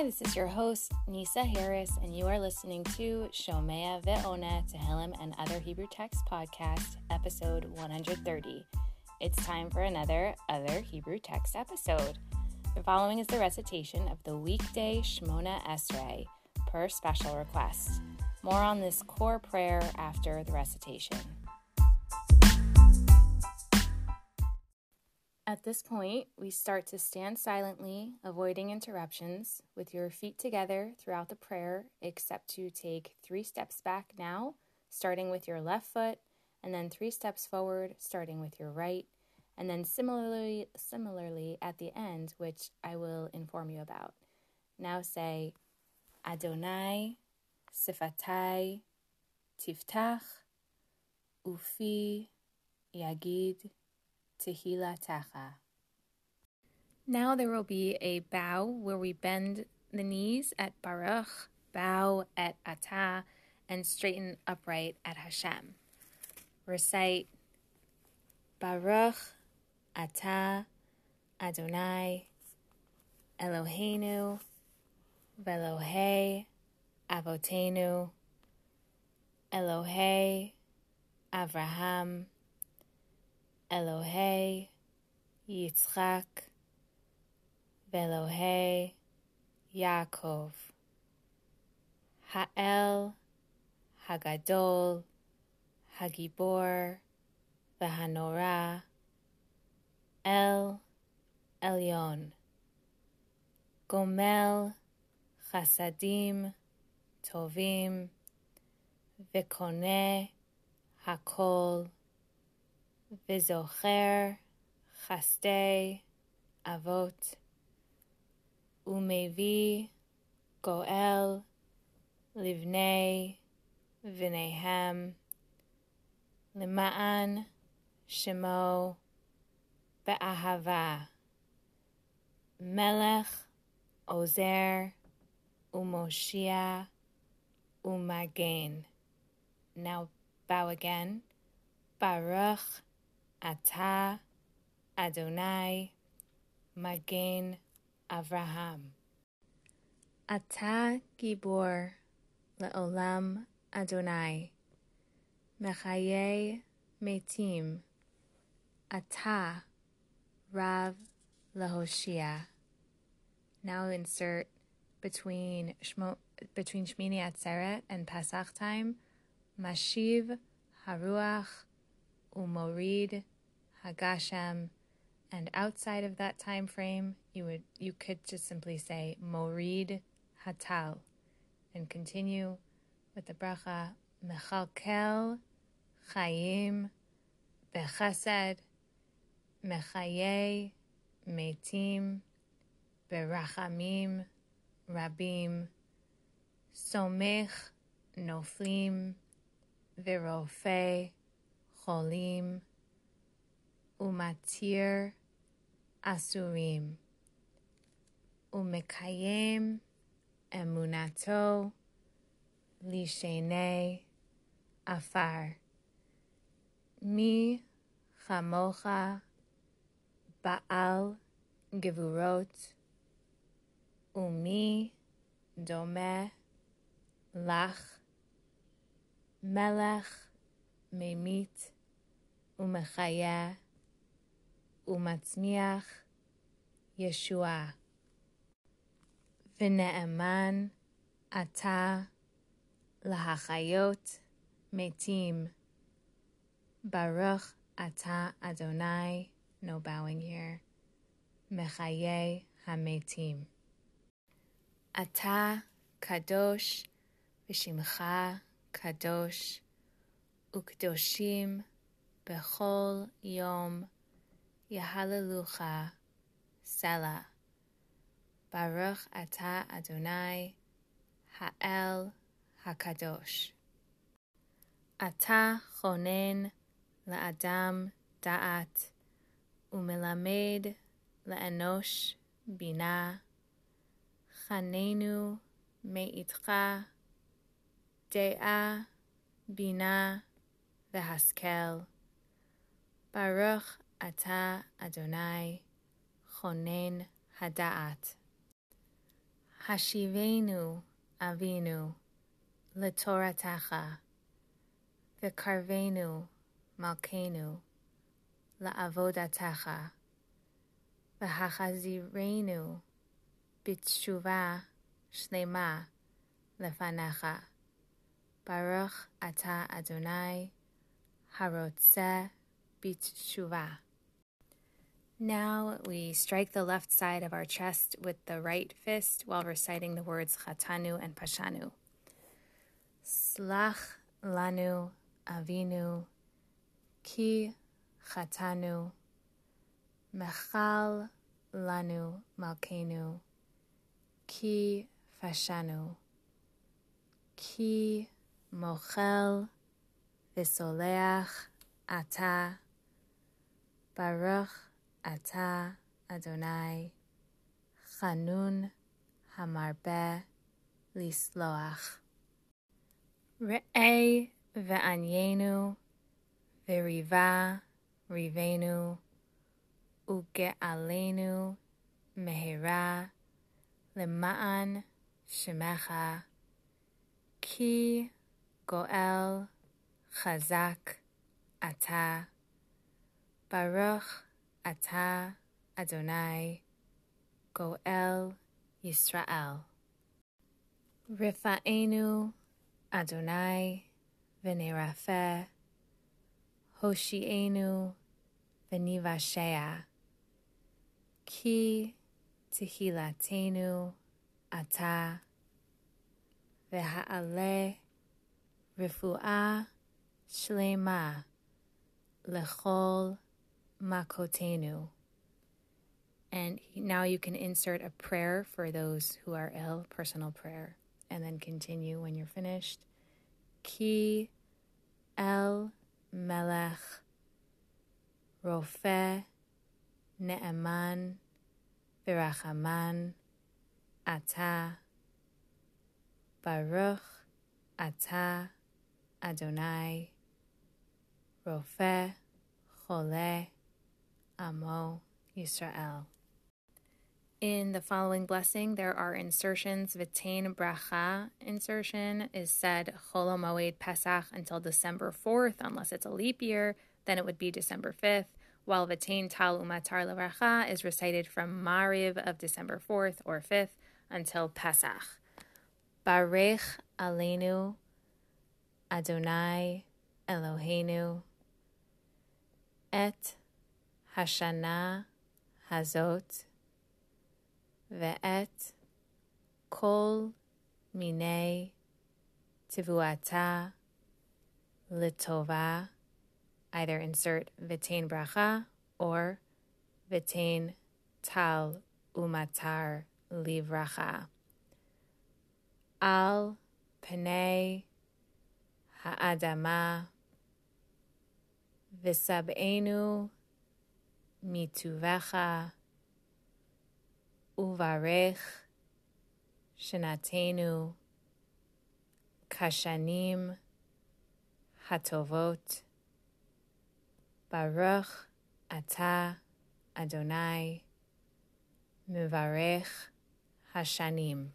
Hi, this is your host, Nisa Harris, and you are listening to Shomea Ve'ona Tehillim and Other Hebrew Text Podcast, episode 130. It's time for another Other Hebrew Text episode. The following is the recitation of the weekday Shmona Esrei per special request. More on this core prayer after the recitation. At this point, we start to stand silently, avoiding interruptions, with your feet together throughout the prayer, except to take three steps back now, starting with your left foot, and then three steps forward, starting with your right, and then similarly, similarly at the end, which I will inform you about. Now say, Adonai, Sifatai, Tiftach, Ufi, Yagid, Tehillah Now there will be a bow where we bend the knees at Baruch, bow at Atah, and straighten upright at Hashem. Recite Baruch Atah Adonai Eloheinu Velohei Avotenu Elohei Avraham אלוהי יצחק ואלוהי יעקב, האל הגדול, הגיבור והנורא, אל עליון, גומל חסדים טובים. וקונה הכל. וזוכר, חסדי, אבות, ומביא, גואל, לבני, בניהם, למען שמו באהבה. מלך עוזר ומושיע ומגן. Now bow again. Baruch Ata Adonai Magen Avraham. Ata Gibor Leolam Adonai Mechaye Metim Ata Rav Lahoshia. Now insert between Shmo, between Shmini Atzeret and Pesach time, Mashiv Haruach Umorid Hagashem, and outside of that time frame, you would you could just simply say Morid Hatal, and continue with the bracha Mechalkel Chayim Bechesed Mechaye Metim Berachamim Rabim Somech Noflim Virofe Cholim ומתיר אסורים, ומקיים אמונתו לשני עפר. מי כמוך בעל גבורות, ומי דומה לך, מלך ממית ומחיה. Umatzmiach Yeshua. V'ne'eman ata lahachayot metim. Baruch ata Adonai, no bowing here. Mechaye hametim. Ata kadosh v'shimcha kadosh ukdoshim bechol yom יהללוך, סלע. ברוך אתה אדוני, האל הקדוש. אתה חונן לאדם דעת, ומלמד לאנוש בינה. חננו מאיתך דעה, בינה והשכל. ברוך Ata Adonai Chonen Hadaat. Hashivenu Avinu Latoratecha Vikarvenu Malkenu La'avodatecha V'hachazirenu Bitshuva Shlema Lefanecha Baruch Ata Adonai Harotzeh Bitshuva now we strike the left side of our chest with the right fist while reciting the words Chatanu and Pashanu. Slach lanu avinu ki chatanu mechal lanu malkenu ki fashanu ki mochel visoleach ata baruch Ata Adonai Chanun Hamarbe Lisloach Re'e Ve'anyenu V'riva Rivenu Uge'alenu Mehera Lema'an Shemecha Ki Goel Chazak Ata Baruch Ata Adonai Goel Yisrael. Rifa'enu Adonai V'nerafe Hoshi'enu V'nivashea Ki Tehilatenu Ata. V'ha'ale Rifu'ah Shlema. Lechol Makotenu. And now you can insert a prayer for those who are ill, personal prayer, and then continue when you're finished. Ki El Melech Rofe Ne'eman Virachaman Ata Baruch Ata Adonai Rofe Chole Amo Yisrael. In the following blessing, there are insertions. Vitain bracha insertion is said Chol Pesach until December 4th, unless it's a leap year, then it would be December 5th, while Vitain Tal Umatar Levracha is recited from Mariv of December 4th or 5th until Pesach. Barech Aleinu Adonai Eloheinu Et השנה הזאת ואת כל מיני תבואתה לטובה, either insert vitain bracha or vitain tal umatar livracha. Al pnei ha'adama v'sab'enu מטובך וברך שנתנו כשנים הטובות. ברוך אתה, אדוני, מברך השנים.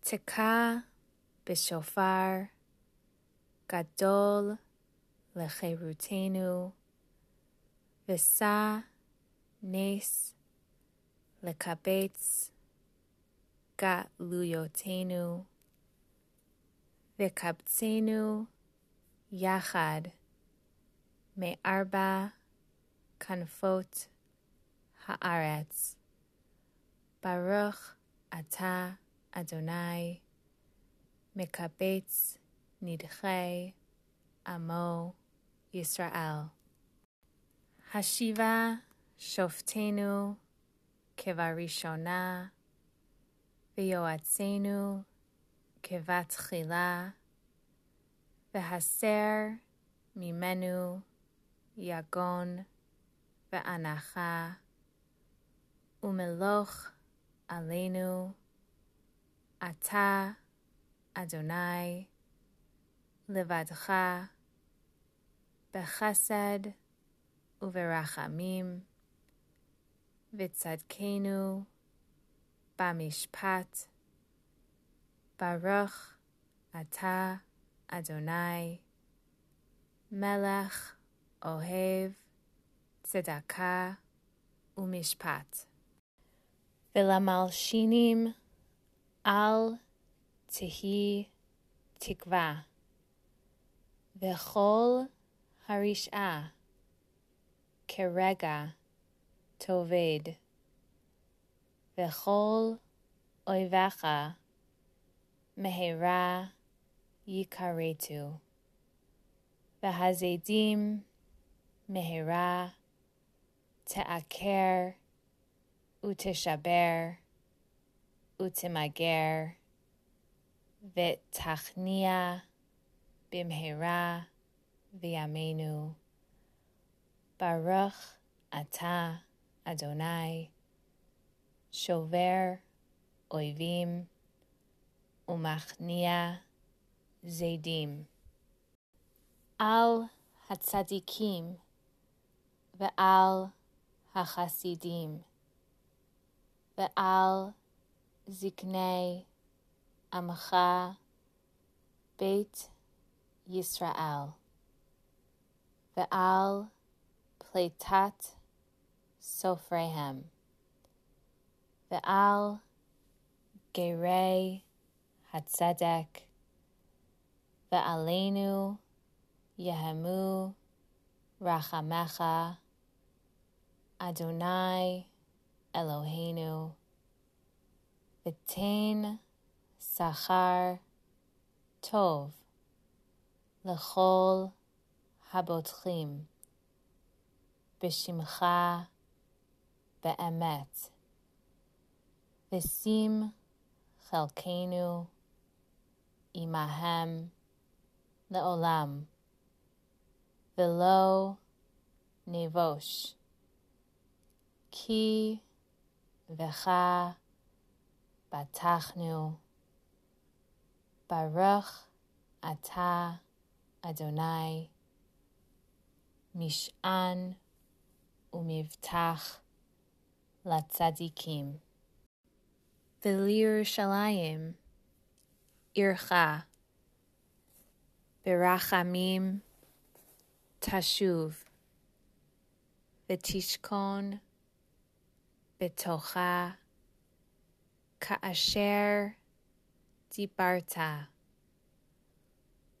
תקע בשופר גדול לחירותנו. וסע נס לקבץ גלויותינו, וקבצנו יחד מארבע כנפות הארץ. ברוך אתה, אדוני, מקבץ נדחי עמו ישראל. השיבה שופטינו כבראשונה, ויועצינו כבתחילה, והסר ממנו יגון ואנחה, ומלוך עלינו, אתה, אדוני, לבדך, בחסד, וברחמים, וצדקנו במשפט. ברוך אתה, אדוני, מלך אוהב צדקה ומשפט. ולמלשינים אל תהי תקווה, וכל הרשעה כרגע תאבד, וכל אויביך מהרה יכרתו, והזדים מהרה תעקר ותשבר ותמגר, ותכניע במהרה בימינו. Bimhera Viamenu Baruch Ata Adonai Shover Oivim umachnia zedim. Al hatzadikim ve'al hachasidim ve'al ziknei amcha beit Pleitat sofrehem ve'al gerei Hatzedek, Ve'aleinu, Yehemu, Rachamecha, Adonai, Eloheinu, V'tein, Sachar, Tov, Lechol, Habotchim, B'shimcha, Be'emet, V'sim, Chelkenu, imahem leolam, velo nevosh, ki vecha batachnu, baruch ata Adonai, mish'an ומבטח לצדיקים. ולירושלים עירך ברחמים תשוב ותשכון בתוכה כאשר דיברת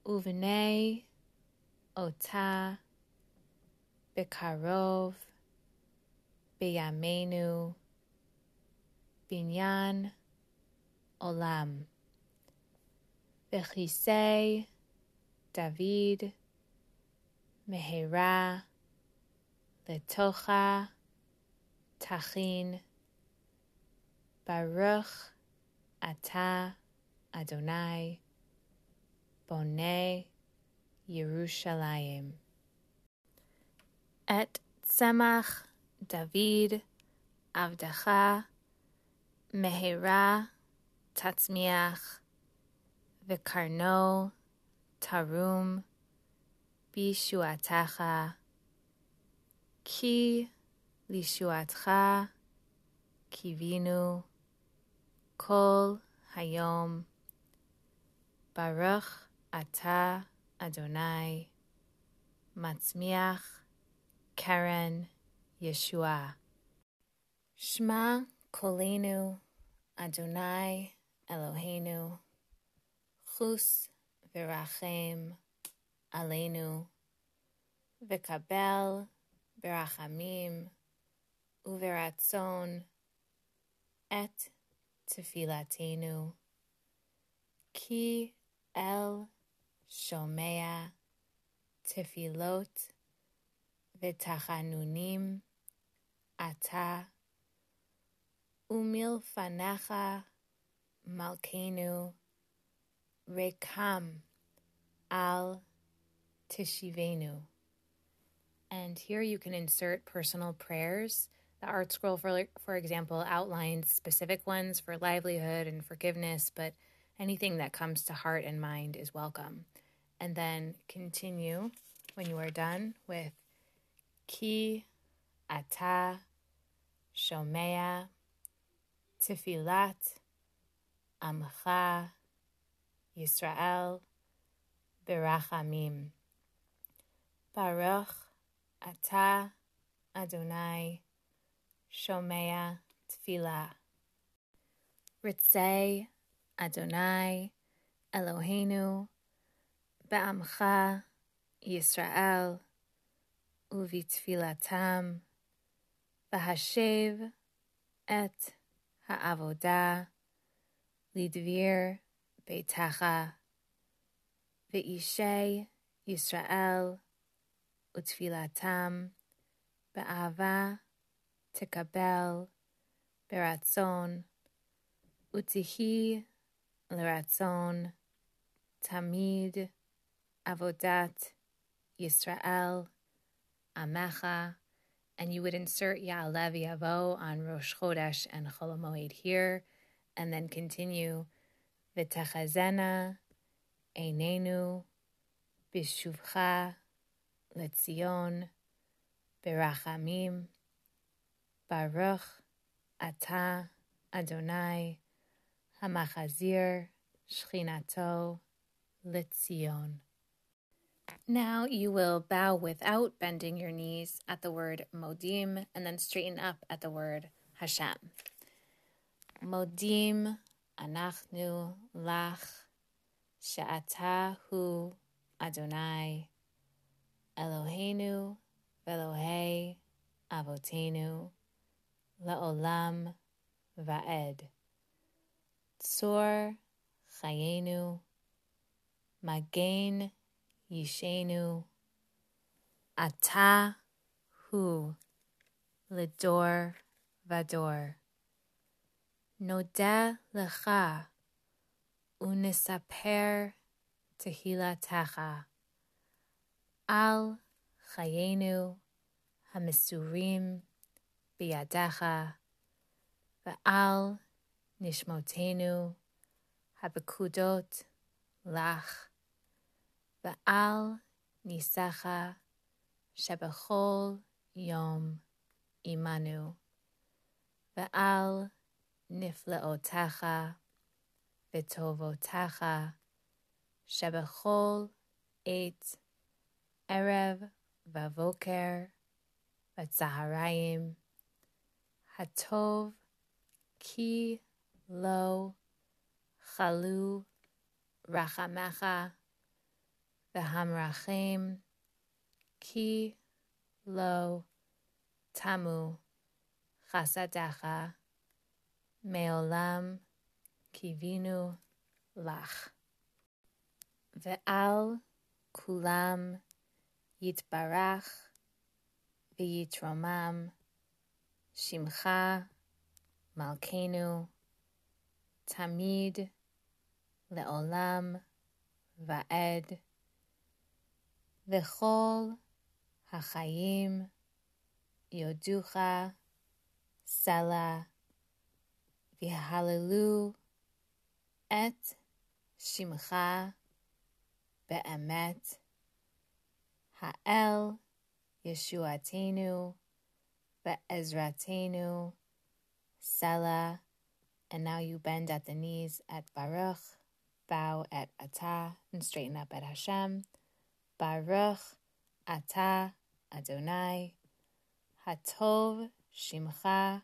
ובני אותה בקרוב Beyamenu, Binyan, Olam. Bechisei, David, Mehera, Letocha, Tachin, Baruch, Ata, Adonai, Bonei, Yerushalayim. Et Tzemach, David, Avdacha, Mehera, Tatzmiach, Vikarno, Tarum, Bishuatacha, Ki Lishuatcha, Kivinu, Kol Hayom, Baruch Ata Adonai, Matzmiach, Karen, Yeshua. Shma Kolenu, Adonai, Eloheinu, Chus v'rachem aleinu. V'kabel berachamim uveratzon et tefilatenu. Ki el shomea tefilot v'tachanunim ata umilfanecha malkenu Rekam al Tishivenu. And here you can insert personal prayers. The ArtScroll, for, for example, outlines specific ones for livelihood and forgiveness, but anything that comes to heart and mind is welcome. And then continue when you are done with Ki Ata Shomea Tefilat Amcha Yisrael Berachamim. Baruch Ata Adonai Shomea Tfilah. Ritzei Adonai Eloheinu Be'amcha Yisrael Uvitfilatam V'hashev et ha'avodah lidvir beitacha ve'ishay Yisrael utfilatam be'ava tekabel beratzon utihi leratzon tamid avodat Yisrael amecha and you would insert Ya'aleh V'yavo on Rosh Chodesh and Chol Moed here, and then continue V'tachazena Einenu Bishuvcha Letzion Berachamim Baruch Ata Adonai Hamachazir Shchinato Letzion. Now you will bow without bending your knees at the word Modim and then straighten up at the word Hashem. Modim anachnu lach she'ata hu Adonai Eloheinu velohei avotenu laolam va'ed. Tzor chayenu magen ישנו. אתה הוא לדור ודור. נודה לך ונספר תהילתך על חיינו המסורים בידיך ועל נשמותינו הפקודות לך. ואל ניסחה שבכל יום עמנו, ועל נפלאותך וטובותך, שבכל עת, ערב ובוקר בצהריים, הטוב כי לא חלו רחמך rachamecha V'hamrachim ki lo tamu chasadecha meolam kivinu lach. Ve'al kulam yitbarach v'yitromam shimcha malkenu tamid leolam V'chol ha'chayim yoducha sala v'hallelu et shimcha be'emet ha'el yeshuatenu ve'ezratenu sala and now you bend at the knees at Baruch, bow at Atah, and straighten up at Hashem. Baruch Ata Adonai Hatov Shimcha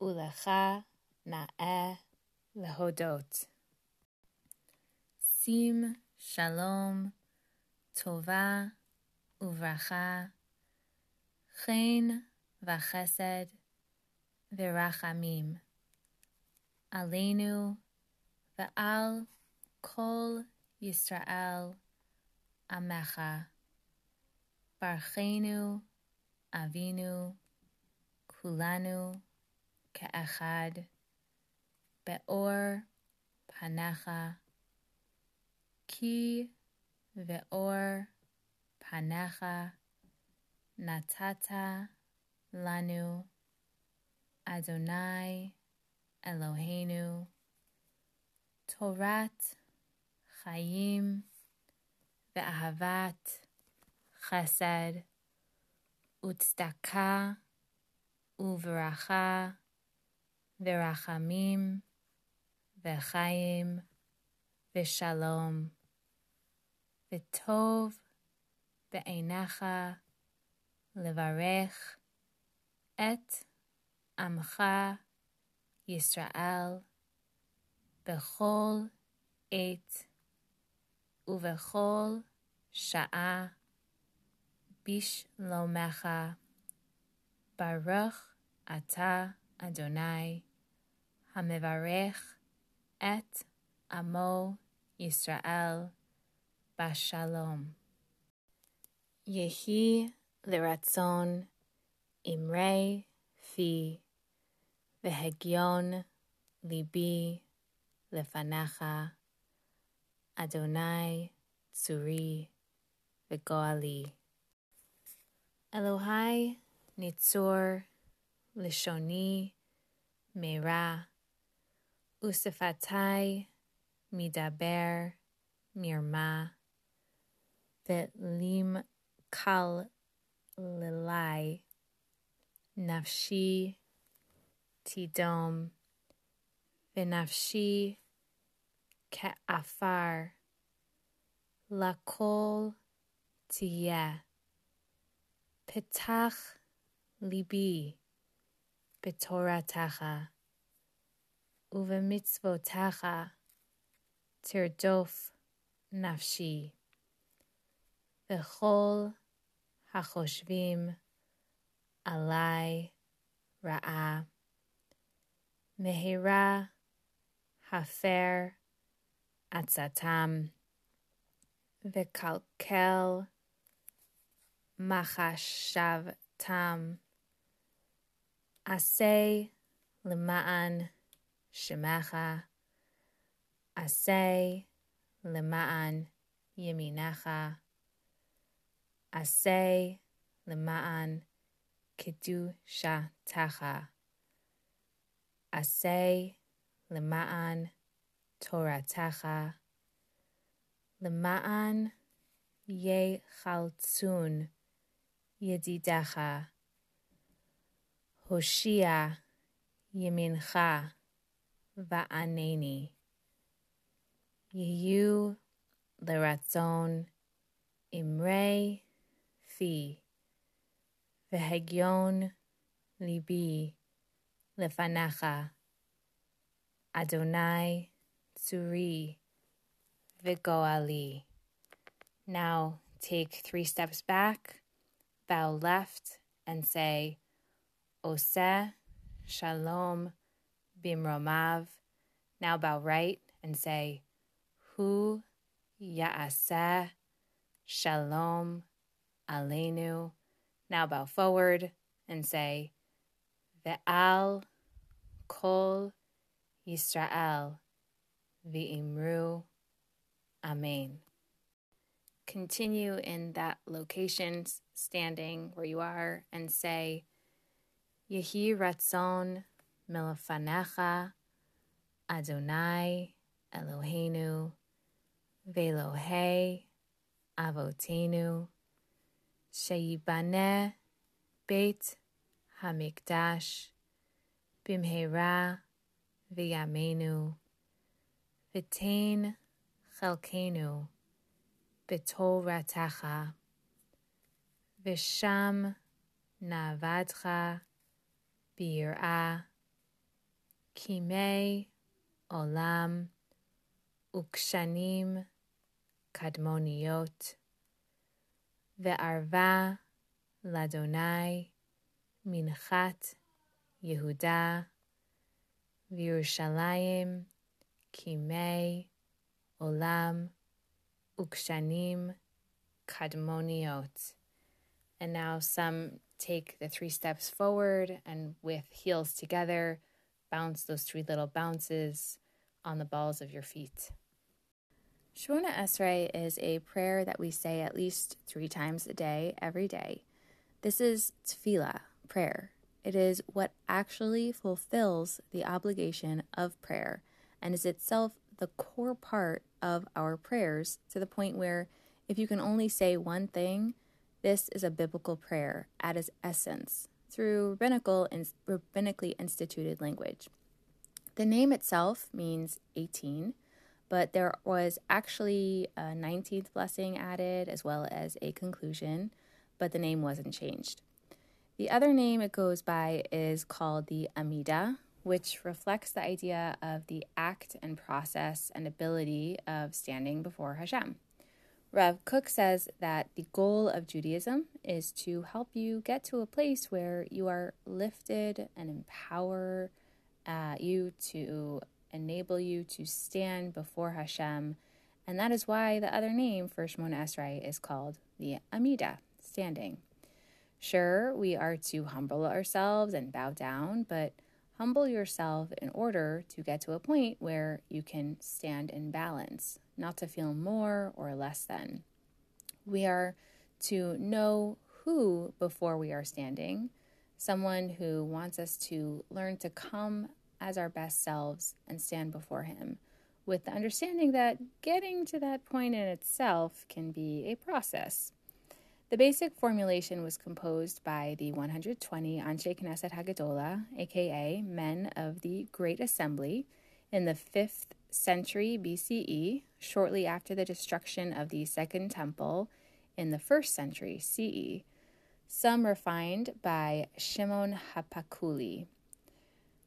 Ulecha Na'eh Lehodot Sim Shalom Tova Uvracha Chen Vachesed Virachamim Aleinu Ve'al Kol Yisrael Amecha, Barchenu, Avinu, Kulanu, Ke'echad, Be'or, Panecha, Ki, Ve'or, Panecha, Natata, Lanu, Adonai, Eloheinu, Torat, Chaim, ואהבת, חסד, וצדקה, וברכה, ורחמים וחיים ושלום, וטוב בעיניך לברך את עמך ישראל בכל עת ובכל שעה בשלומך. ברוך אתה אדוני המברך את עמו ישראל בשלום. יהי לרצון אמרי פי והגיון ליבי לפניך, Adonai, Tsuri, Vegali. Elohai, Nitzor, Lishoni, Mera Usifatai Midaber, Mirma, Betlim Kal Lilai, Nafshi, Tidom, Vinafshi, כעפר, לכל תהיה. פתח ליבי בתורתך, ובמצוותיך תרדוף נפשי. וכל החושבים עלי רעה, מהרה הפר עצתם, וקלקל מחשבתם. עשה למען שמך, עשה למען ימינך, עשה למען קדושתך, עשה למען תורתך, למען יחלצון ידידך. הושיע ימינך וענני. יהיו לרצון אמרי פי, והגיון ליבי לפניך, אדוני Suri Vigoali. Now take three steps back, bow left, and say Ose Shalom Bimromav. Now bow right and say Hu Ya'aseh Shalom Aleinu. Now bow forward and say Ve'al Kol Yisrael. V'imru Amen. Continue in that location, standing where you are, and say, Yehi Ratzon Milafanecha Adonai Eloheinu Velohe Avotenu Sheyibane Beit Hamikdash Bimhera V'yamenu V'tein Chelkenu B'Toratecha V'sham Navadcha ביראה, כימי עולם וקשנים קדמוניות, וערבה לאדוני מנחת יהודה, וירושלים Kimei, Olam, Ukshanim, Kadmoniot. And now some take the three steps forward and with heels together, bounce those three little bounces on the balls of your feet. Shemona Esrei is a prayer that we say at least three times a day, every day. This is tefillah, prayer. It is what actually fulfills the obligation of prayer and is itself the core part of our prayers to the point where if you can only say one thing, this is a biblical prayer at its essence through rabbinical and rabbinically instituted language. The name itself means 18, but there was actually a 19th blessing added as well as a conclusion, but the name wasn't changed. The other name it goes by is called the Amida, which reflects the idea of the act and process and ability of standing before Hashem. Rav Kook says that the goal of Judaism is to help you get to a place where you are lifted and empower uh, you to enable you to stand before Hashem. And that is why the other name for Shemona Esrei is called the Amida, standing. Sure, we are to humble ourselves and bow down, but humble yourself in order to get to a point where you can stand in balance, not to feel more or less than. We are to know who before we are standing, someone who wants us to learn to come as our best selves and stand before Him, with the understanding that getting to that point in itself can be a process. The basic formulation was composed by the 120 Anshe Knesset Hagadola, aka men of the Great Assembly, in the 5th century BCE, shortly after the destruction of the Second Temple in the 1st century CE, some refined by Shimon Hapakuli.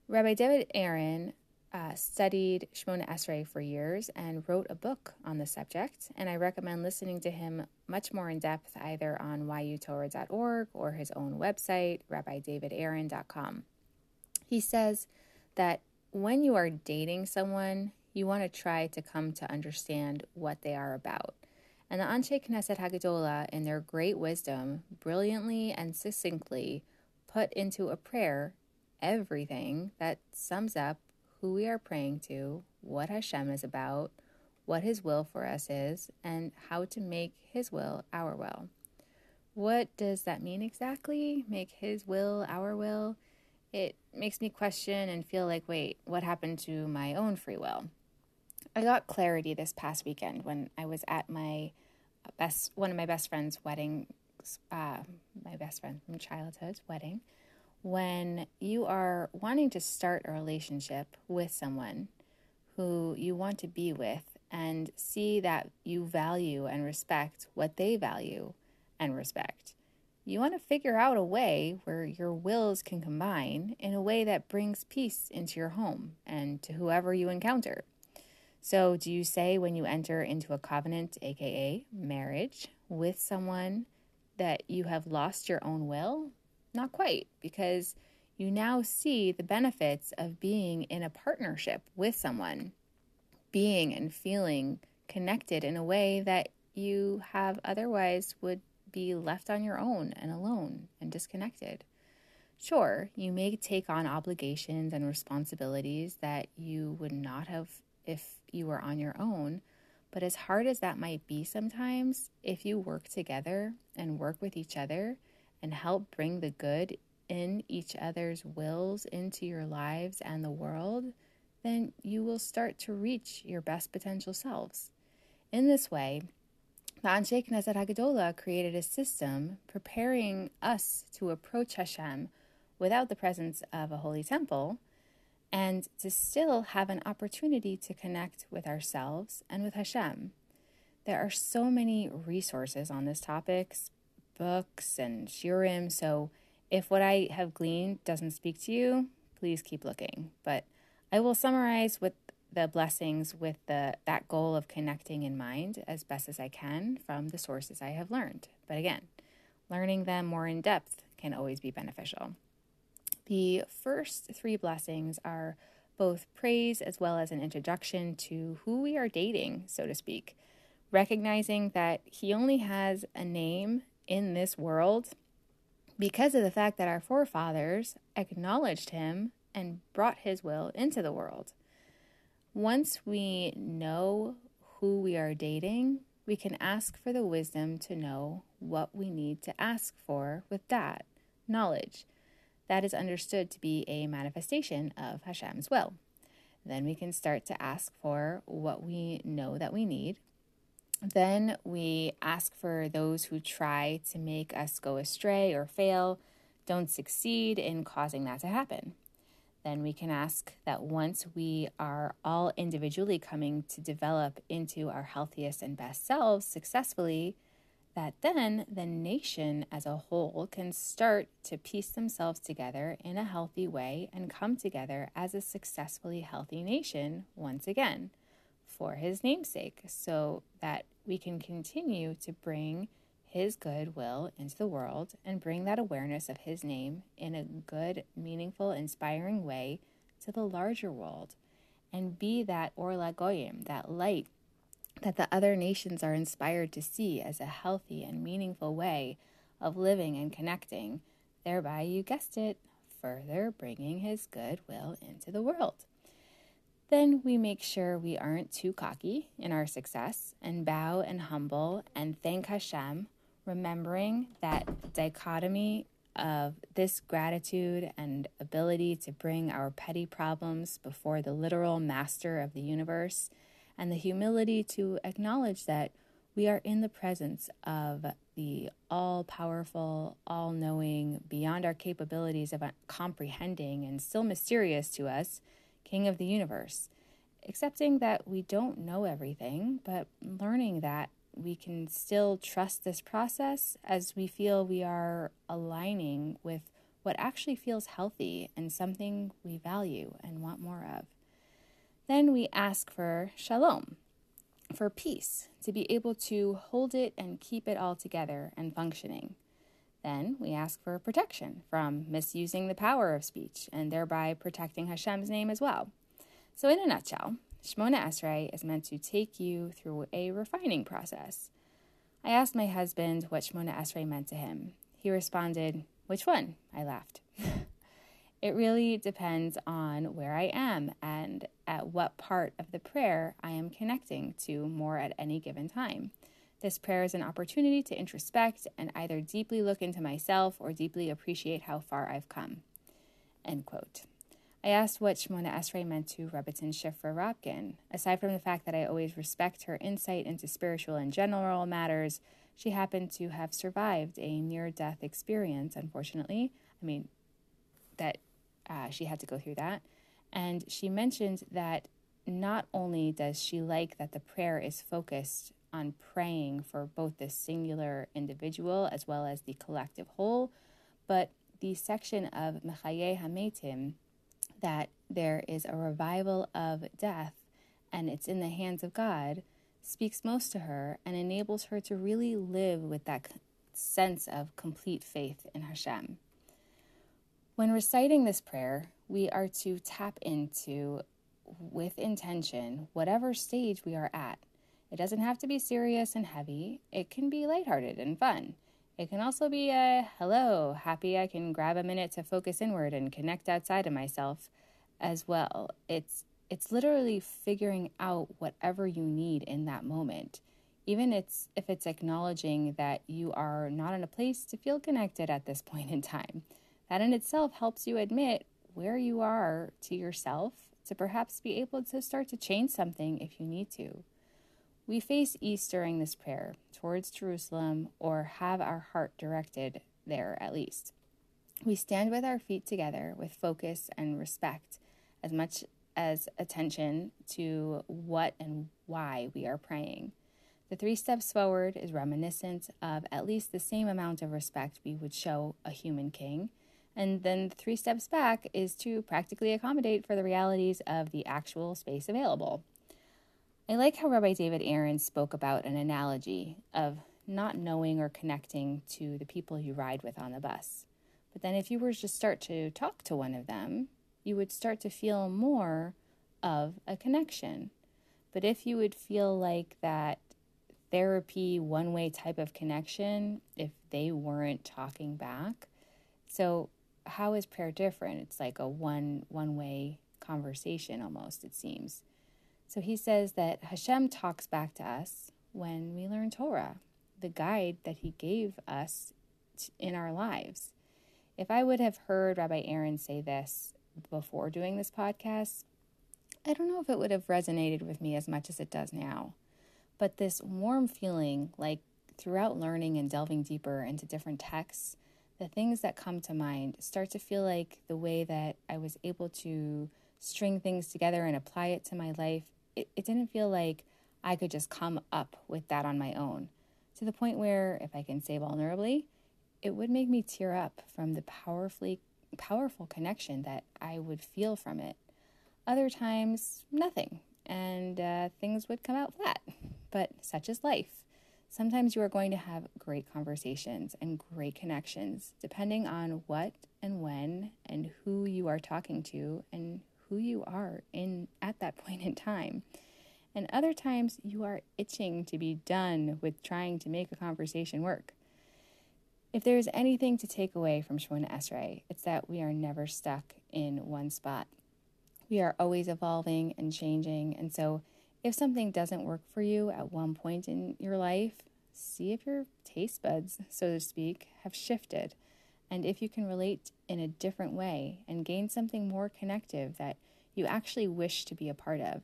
Rabbi David Aaron uh, studied Shemona Esrei for years and wrote a book on the subject, and I recommend listening to him much more in depth either on yutorah.org or his own website, rabbidavidaaron.com. He says that when you are dating someone, you want to try to come to understand what they are about. And the Anshe Knesset Hagadola, in their great wisdom, brilliantly and succinctly put into a prayer everything that sums up who we are praying to, what Hashem is about, what His will for us is, and how to make His will our will. What does that mean exactly? Make His will our will? It makes me question and feel like, wait, what happened to my own free will? I got clarity this past weekend when I was at my best, one of my best friend's wedding, uh, my best friend from childhood's wedding when you are wanting to start a relationship with someone who you want to be with and see that you value and respect what they value and respect. You want to figure out a way where your wills can combine in a way that brings peace into your home and to whoever you encounter. So, do you say when you enter into a covenant, aka marriage, with someone that you have lost your own will not quite, because you now see the benefits of being in a partnership with someone, being and feeling connected in a way that you have otherwise would be left on your own and alone and disconnected. Sure, you may take on obligations and responsibilities that you would not have if you were on your own. But as hard as that might be sometimes, if you work together and work with each other, and help bring the good in each other's wills into your lives and the world, then you will start to reach your best potential selves. In this way, the Anshe Knesset Hagadola created a system preparing us to approach Hashem without the presence of a holy temple and to still have an opportunity to connect with ourselves and with Hashem. There are so many resources on this topic, books and shiurim. So if what I have gleaned doesn't speak to you, please keep looking. But I will summarize with the blessings with the that goal of connecting in mind as best as I can from the sources I have learned. But again, learning them more in depth can always be beneficial. The first three blessings are both praise as well as an introduction to who we are dating, so to speak, recognizing that he only has a name in this world because of the fact that our forefathers acknowledged him and brought his will into the world. Once we know who we are dating, we can ask for the wisdom to know what we need to ask for with that knowledge. That is understood to be a manifestation of Hashem's will. Then we can start to ask for what we know that we need then we ask for those who try to make us go astray or fail, don't succeed in causing that to happen. then we can ask that once we are all individually coming to develop into our healthiest and best selves successfully, that then the nation as a whole can start to piece themselves together in a healthy way and come together as a successfully healthy nation once again for his namesake, so that we can continue to bring his goodwill into the world and bring that awareness of his name in a good, meaningful, inspiring way to the larger world and be that Or LaGoyim, that light that the other nations are inspired to see as a healthy and meaningful way of living and connecting, thereby, you guessed it, further bringing his goodwill into the world. Then we make sure we aren't too cocky in our success and bow and humble and thank Hashem, remembering that dichotomy of this gratitude and ability to bring our petty problems before the literal master of the universe and the humility to acknowledge that we are in the presence of the all powerful, all knowing, beyond our capabilities of comprehending, and still mysterious to us, King of the universe. Accepting that we don't know everything, but learning that we can still trust this process as we feel we are aligning with what actually feels healthy and something we value and want more of. Then we ask for shalom, for peace, to be able to hold it and keep it all together and functioning. Then we ask for protection from misusing the power of speech and thereby protecting Hashem's name as well. So, in a nutshell, Shemona Esrei is meant to take you through a refining process. I asked my husband what Shemona Esrei meant to him. He responded, Which one? I laughed. It really depends on where I am and at what part of the prayer I am connecting to more at any given time. This prayer is an opportunity to introspect and either deeply look into myself or deeply appreciate how far I've come. End quote. I asked what Shemona Esrei meant to Rebbetzin Shifra Rapkin. Aside from the fact that I always respect her insight into spiritual and general matters, she happened to have survived a near death experience, unfortunately. I mean, that uh, she had to go through that. And she mentioned that not only does she like that the prayer is focused on praying for both the singular individual as well as the collective whole, but the section of Mechaye Hametim, that there is a revival of death and it's in the hands of God, speaks most to her and enables her to really live with that sense of complete faith in Hashem. When reciting this prayer, we are to tap into, with intention, whatever stage we are at. It doesn't have to be serious and heavy, it can be lighthearted and fun. It can also be a hello, happy I can grab a minute to focus inward and connect outside of myself as well. It's it's literally figuring out whatever you need in that moment. Even it's if it's acknowledging that you are not in a place to feel connected at this point in time. That in itself helps you admit where you are to yourself to perhaps be able to start to change something if you need to. We face east during this prayer, towards Jerusalem, or have our heart directed there at least. We stand with our feet together with focus and respect, as much as attention to what and why we are praying. The three steps forward is reminiscent of at least the same amount of respect we would show a human king and then the three steps back is to practically accommodate for the realities of the actual space available. I like how Rabbi David Aaron spoke about an analogy of not knowing or connecting to the people you ride with on the bus. But then, if you were to start to talk to one of them, you would start to feel more of a connection. But if you would feel like that therapy, one way type of connection, if they weren't talking back, so how is prayer different? It's like a one one way conversation almost, it seems. So he says that Hashem talks back to us when we learn Torah, the guide that he gave us in our lives. If I would have heard Rabbi Aaron say this before doing this podcast, I don't know if it would have resonated with me as much as it does now. But this warm feeling, like throughout learning and delving deeper into different texts, the things that come to mind start to feel like the way that I was able to string things together and apply it to my life, it, it didn't feel like I could just come up with that on my own. To the point where, if I can say vulnerably, it would make me tear up from the powerfully powerful connection that I would feel from it. Other times, nothing, and uh, things would come out flat. But such is life. Sometimes you are going to have great conversations and great connections, depending on what and when and who you are talking to and who you are in at that point in time. And other times you are itching to be done with trying to make a conversation work. If there is anything to take away from Shemona Esrei, it's that we are never stuck in one spot. We are always evolving and changing. And so, if something doesn't work for you at one point in your life, see if your taste buds, so to speak, have shifted and if you can relate in a different way and gain something more connective that you actually wish to be a part of,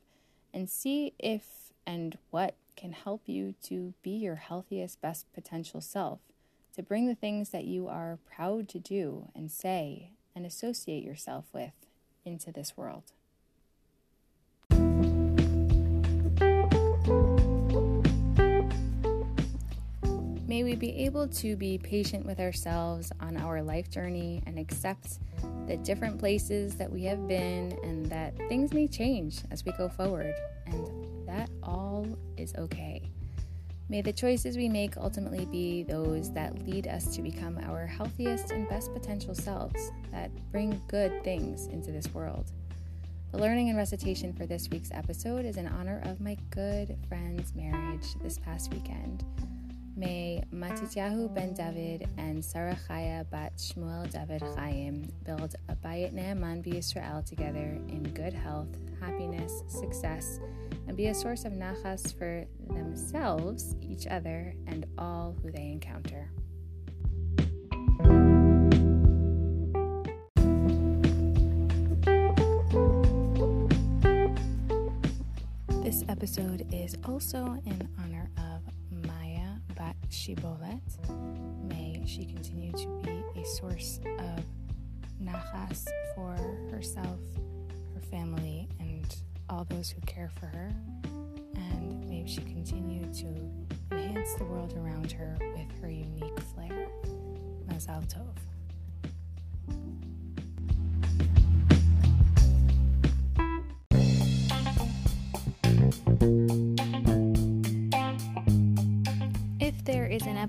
and see if and what can help you to be your healthiest, best potential self, to bring the things that you are proud to do and say and associate yourself with into this world. May we be able to be patient with ourselves on our life journey and accept the different places that we have been and that things may change as we go forward, and that all is okay. May the choices we make ultimately be those that lead us to become our healthiest and best potential selves, that bring good things into this world. The learning and recitation for this week's episode is in honor of my good friend's marriage this past weekend. May Matityahu ben David and Sarah Chaya bat Shmuel David Chaim build a Bayit Ne'eman Israel together in good health, happiness, success, and be a source of nachas for themselves, each other, and all who they encounter. This episode is also in honor Shibolet. May she continue to be a source of nachas for herself, her family, and all those who care for her. And may she continue to enhance the world around her with her unique flair. Mazal Tov.